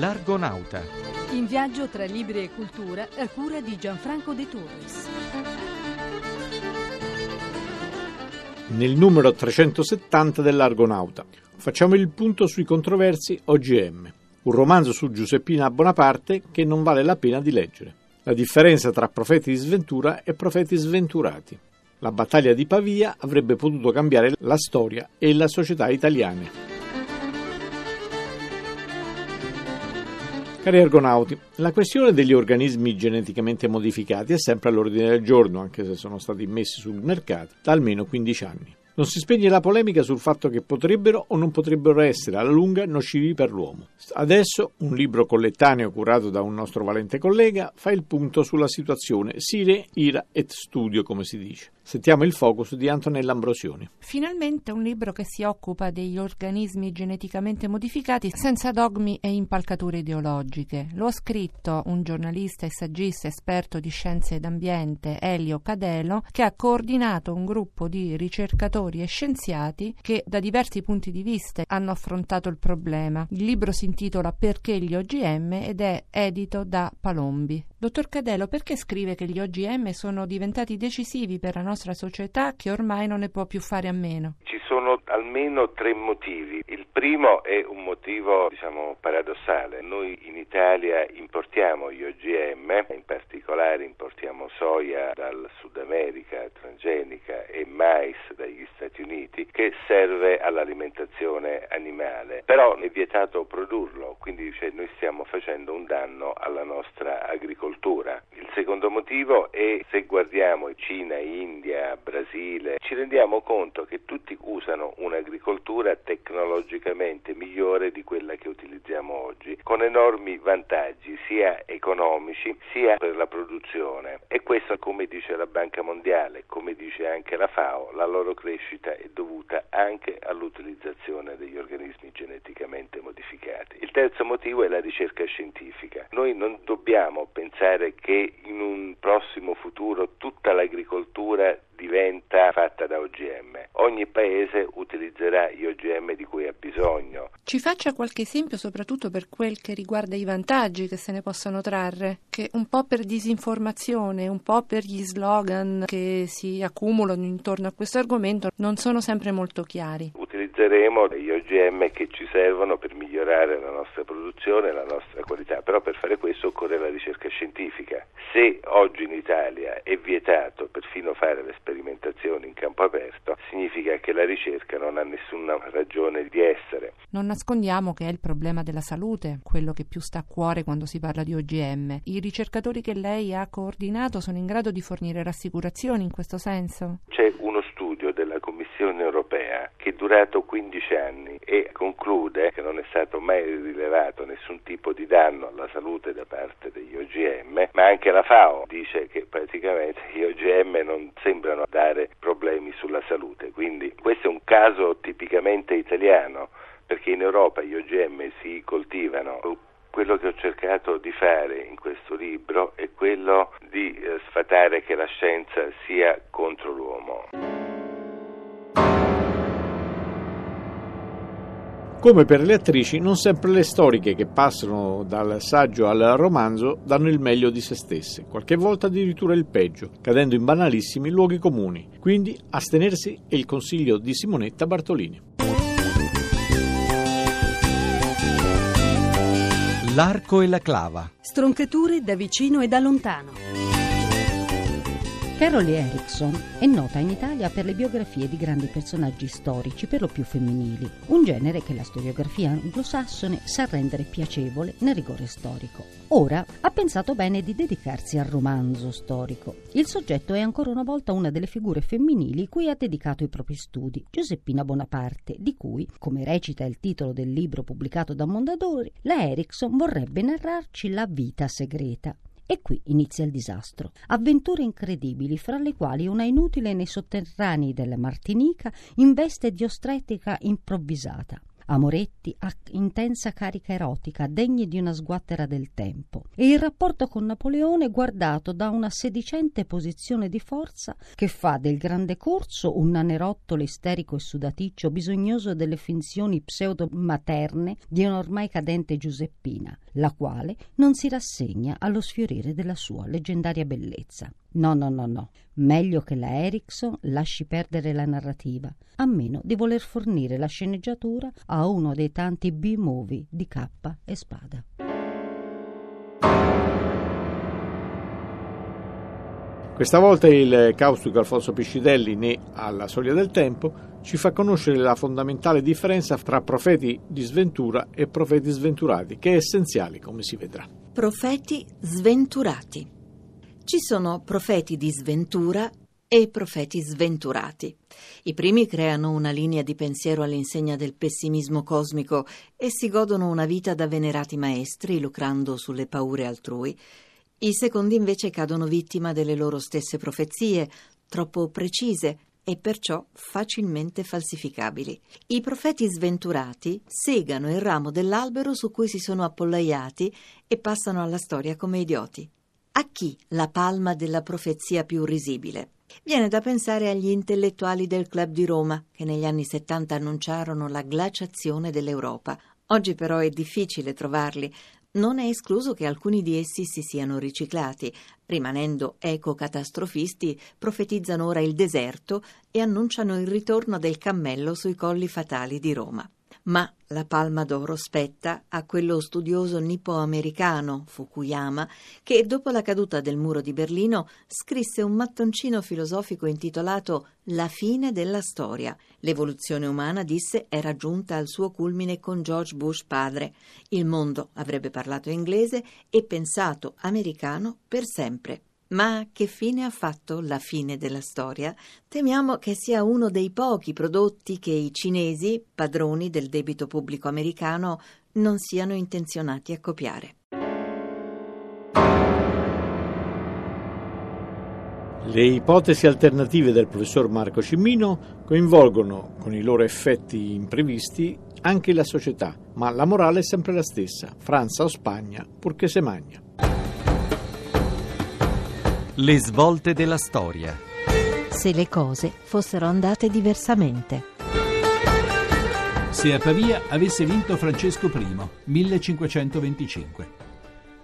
L'Argonauta. In viaggio tra libri e cultura a cura di Gianfranco De Torres. Nel numero 370 dell'Argonauta facciamo il punto sui controversi OGM, un romanzo su Giuseppina Bonaparte che non vale la pena di leggere. La differenza tra profeti di sventura e profeti sventurati. La battaglia di Pavia avrebbe potuto cambiare la storia e la società italiane. Cari argonauti, la questione degli organismi geneticamente modificati è sempre all'ordine del giorno, anche se sono stati messi sul mercato da almeno 15 anni. Non si spegne la polemica sul fatto che potrebbero o non potrebbero essere alla lunga nocivi per l'uomo. Adesso un libro collettaneo curato da un nostro valente collega fa il punto sulla situazione sire, ira et studio, come si dice. Sentiamo il focus di Antonella Ambrosioni. Finalmente un libro che si occupa degli organismi geneticamente modificati senza dogmi e impalcature ideologiche. Lo ha scritto un giornalista e saggista esperto di scienze d'ambiente, Elio Cadelo, che ha coordinato un gruppo di ricercatori e scienziati che da diversi punti di vista hanno affrontato il problema. Il libro si intitola Perché gli OGM ed è edito da Palombi. Dottor Cadelo, perché scrive che gli OGM sono diventati decisivi per la nostra società che ormai non ne può più fare a meno? Ci sono almeno tre motivi. Il primo è un motivo, diciamo, paradossale. Noi in Italia importiamo gli OGM, in particolare importiamo soia dal Sud America, transgenica e mais dagli Stati Uniti, che serve all'alimentazione animale. Però è vietato produrlo, quindi cioè, noi stiamo facendo un danno alla nostra agricoltura agricoltura. Il secondo motivo è se guardiamo Cina, India, Brasile, ci rendiamo conto che tutti usano un'agricoltura tecnologicamente migliore di quella che utilizziamo oggi, con enormi vantaggi sia economici sia per la produzione. E questo, come dice la Banca Mondiale, come dice anche la FAO, la loro crescita è dovuta anche all'utilizzazione degli organismi geneticamente modificati. Il terzo motivo è la ricerca scientifica. Noi non dobbiamo pensare che in un prossimo futuro tutta l'agricoltura diventa fatta da OGM. Ogni paese utilizzerà gli OGM di cui ha bisogno. Ci faccia qualche esempio soprattutto per quel che riguarda i vantaggi che se ne possono trarre, che un po' per disinformazione, un po' per gli slogan che si accumulano intorno a questo argomento non sono sempre molto chiari. Utilizzeremo gli OGM che ci servono per migliorare la nostra produzione e la nostra qualità, però per fare questo occorre la ricerca scientifica. Se oggi in Italia è vietato perfino fare le sperimentazioni in campo aperto, significa che la ricerca non ha nessuna ragione di essere. Non nascondiamo che è il problema della salute, quello che più sta a cuore quando si parla di OGM. I ricercatori che lei ha coordinato sono in grado di fornire rassicurazioni in questo senso? C'è Commissione europea che è durato 15 anni e conclude che non è stato mai rilevato nessun tipo di danno alla salute da parte degli OGM, ma anche la FAO dice che praticamente gli OGM non sembrano dare problemi sulla salute. Quindi questo è un caso tipicamente italiano perché in Europa gli OGM si coltivano quello che ho cercato di fare in questo libro è quello di eh, sfatare che la scienza sia contro l'uomo. Come per le attrici, non sempre le storiche che passano dal saggio al romanzo danno il meglio di se stesse, qualche volta addirittura il peggio, cadendo in banalissimi luoghi comuni. Quindi astenersi è il consiglio di Simonetta Bartolini. L'arco e la clava. Stroncature da vicino e da lontano. Carol Erickson è nota in Italia per le biografie di grandi personaggi storici, per lo più femminili, un genere che la storiografia anglosassone sa rendere piacevole nel rigore storico. Ora ha pensato bene di dedicarsi al romanzo storico. Il soggetto è ancora una volta una delle figure femminili cui ha dedicato i propri studi, Giuseppina Bonaparte, di cui, come recita il titolo del libro pubblicato da Mondadori, la Erickson vorrebbe narrarci la vita segreta. E qui inizia il disastro. Avventure incredibili, fra le quali una inutile nei sotterranei della Martinica in veste di ostetrica improvvisata. Amoretti a intensa carica erotica, degni di una sguattera del tempo, e il rapporto con Napoleone guardato da una sedicente posizione di forza che fa del grande corso un nanerottolo isterico e sudaticcio bisognoso delle finzioni pseudo-materne di un'ormai cadente Giuseppina, la quale non si rassegna allo sfiorire della sua leggendaria bellezza. No, no, no, no. Meglio che la Erickson lasci perdere la narrativa, a meno di voler fornire la sceneggiatura a uno dei tanti B-movie di K e Spada. Questa volta il caustico Alfonso Piscitelli, né alla soglia del tempo, ci fa conoscere la fondamentale differenza tra profeti di sventura e profeti sventurati, che è essenziale, come si vedrà. Profeti sventurati. Ci sono profeti di sventura e profeti sventurati. I primi creano una linea di pensiero all'insegna del pessimismo cosmico e si godono una vita da venerati maestri, lucrando sulle paure altrui. I secondi invece cadono vittima delle loro stesse profezie, troppo precise e perciò facilmente falsificabili. I profeti sventurati segano il ramo dell'albero su cui si sono appollaiati e passano alla storia come idioti. A chi la palma della profezia più risibile? Viene da pensare agli intellettuali del Club di Roma, che negli anni 70 annunciarono la glaciazione dell'Europa. Oggi però è difficile trovarli, non è escluso che alcuni di essi si siano riciclati, rimanendo ecocatastrofisti, profetizzano ora il deserto e annunciano il ritorno del cammello sui colli fatali di Roma ma la palma d'oro spetta a quello studioso nippo-americano Fukuyama che dopo la caduta del muro di Berlino scrisse un mattoncino filosofico intitolato La fine della storia. L'evoluzione umana, disse, era giunta al suo culmine con George Bush padre. Il mondo avrebbe parlato inglese e pensato americano per sempre. Ma che fine ha fatto la fine della storia? Temiamo che sia uno dei pochi prodotti che i cinesi, padroni del debito pubblico americano, non siano intenzionati a copiare. Le ipotesi alternative del professor Marco Cimino coinvolgono, con i loro effetti imprevisti, anche la società, ma la morale è sempre la stessa, Francia o Spagna, purché se magna. Le svolte della storia. Se le cose fossero andate diversamente. Se a Pavia avesse vinto Francesco I, 1525.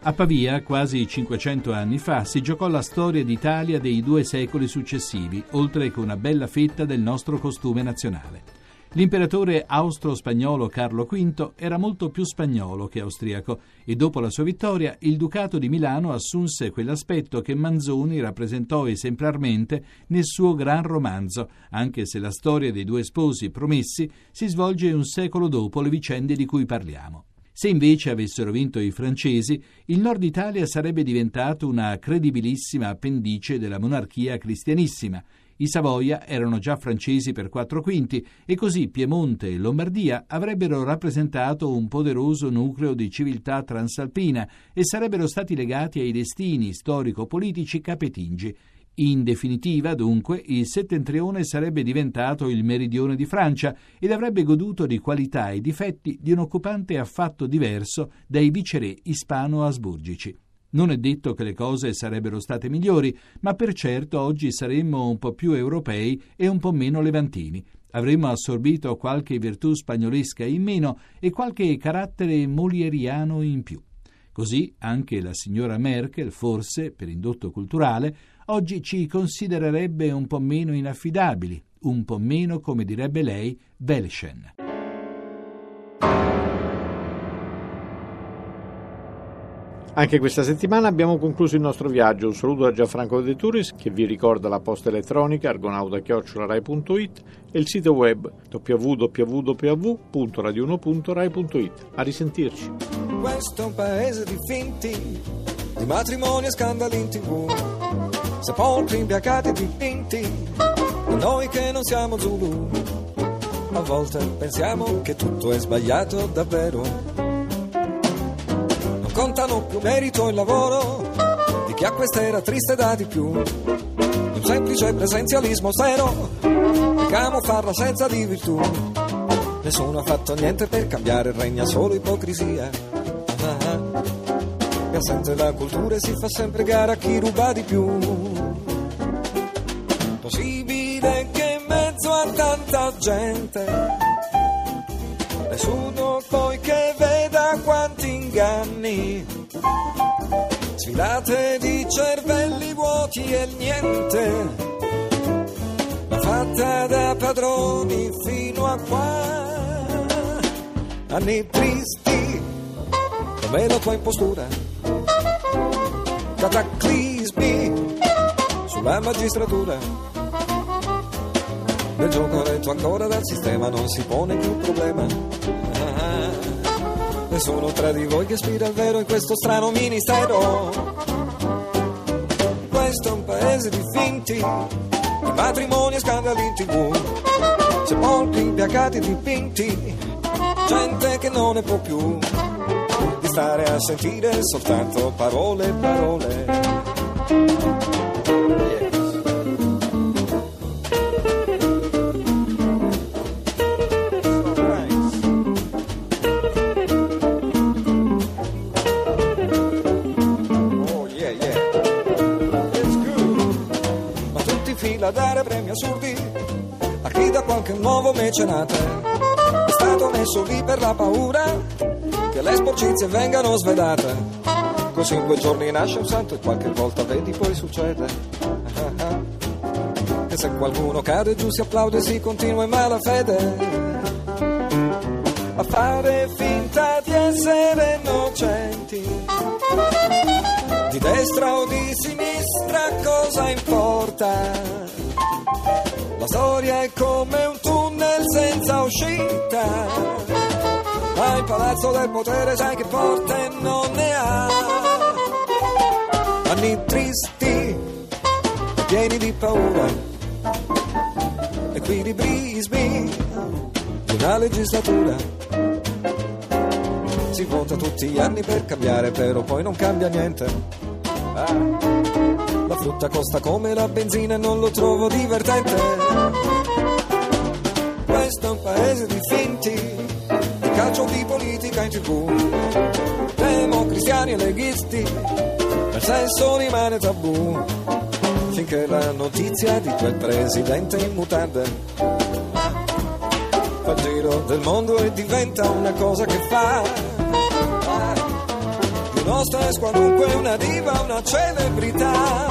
A Pavia, quasi 500 anni fa, si giocò la storia d'Italia dei due secoli successivi, oltre che una bella fetta del nostro costume nazionale. L'imperatore austro-spagnolo Carlo V era molto più spagnolo che austriaco e dopo la sua vittoria il Ducato di Milano assunse quell'aspetto che Manzoni rappresentò esemplarmente nel suo gran romanzo, anche se la storia dei due sposi promessi si svolge un secolo dopo le vicende di cui parliamo. Se invece avessero vinto i francesi, il nord Italia sarebbe diventato una credibilissima appendice della monarchia cristianissima i Savoia erano già francesi per quattro quinti e così Piemonte e Lombardia avrebbero rappresentato un poderoso nucleo di civiltà transalpina e sarebbero stati legati ai destini storico-politici capetingi. In definitiva, dunque, il settentrione sarebbe diventato il meridione di Francia ed avrebbe goduto di qualità e difetti di un occupante affatto diverso dai viceré ispano-asburgici. Non è detto che le cose sarebbero state migliori, ma per certo oggi saremmo un po' più europei e un po' meno levantini. Avremmo assorbito qualche virtù spagnolesca in meno e qualche carattere molieriano in più. Così anche la signora Merkel, forse per indotto culturale, oggi ci considererebbe un po' meno inaffidabili, un po' meno, come direbbe lei, Welschen. Anche questa settimana abbiamo concluso il nostro viaggio. Un saluto da Gianfranco De Turis che vi ricorda la posta elettronica argonauta.rai.it e il sito web www.radio1.rai.it. A risentirci. Questo è un paese di finti, di matrimoni e scandali in tv, sepolcri imbiacati dipinti, e noi che non siamo Zulu. A volte pensiamo che tutto è sbagliato davvero più merito e lavoro di chi a quest'era triste dà di più. Un semplice presenzialismo zero che camuffa l'assenza di virtù. Nessuno ha fatto niente per cambiare, regna solo ipocrisia. Ah, assente la cultura si fa sempre gara a chi ruba di più. Possibile che in mezzo a tanta gente nessuno poi che veda quanti inganni sfilate di cervelli vuoti e niente ma fatta da padroni fino a qua. Anni tristi come la tua impostura? Cataclismi sulla magistratura. Nel gioco retto ancora dal sistema non si pone più problema. Ah, nessuno tra di voi che aspira al vero in questo strano ministero. Questo è un paese di finti, di matrimoni e scandali in tv. Sepolcri impiacati dipinti, gente che non ne può più di stare a sentire soltanto parole e parole. Mecenate è stato messo lì per la paura che le sporcizie vengano svedate. Così in due giorni nasce un santo e qualche volta vedi poi succede. E se qualcuno cade giù si applaude si continua in malafede a fare finta di essere innocenti. Di destra o di sinistra cosa importa? La storia è come un uscita, ma il palazzo del potere sai che porte non ne ha. Anni tristi, pieni di paura, equilibrismi di una legislatura si vota tutti gli anni per cambiare, però poi non cambia niente. Ah, la frutta costa come la benzina e non lo trovo divertente. Questo è un paese di finti, di calcio di politica in tv. Demo cristiani e leghisti, il sesso rimane tabù. Finché la notizia di quel presidente in mutande fa il giro del mondo e diventa una cosa che fa nostra è qualunque una diva, una celebrità.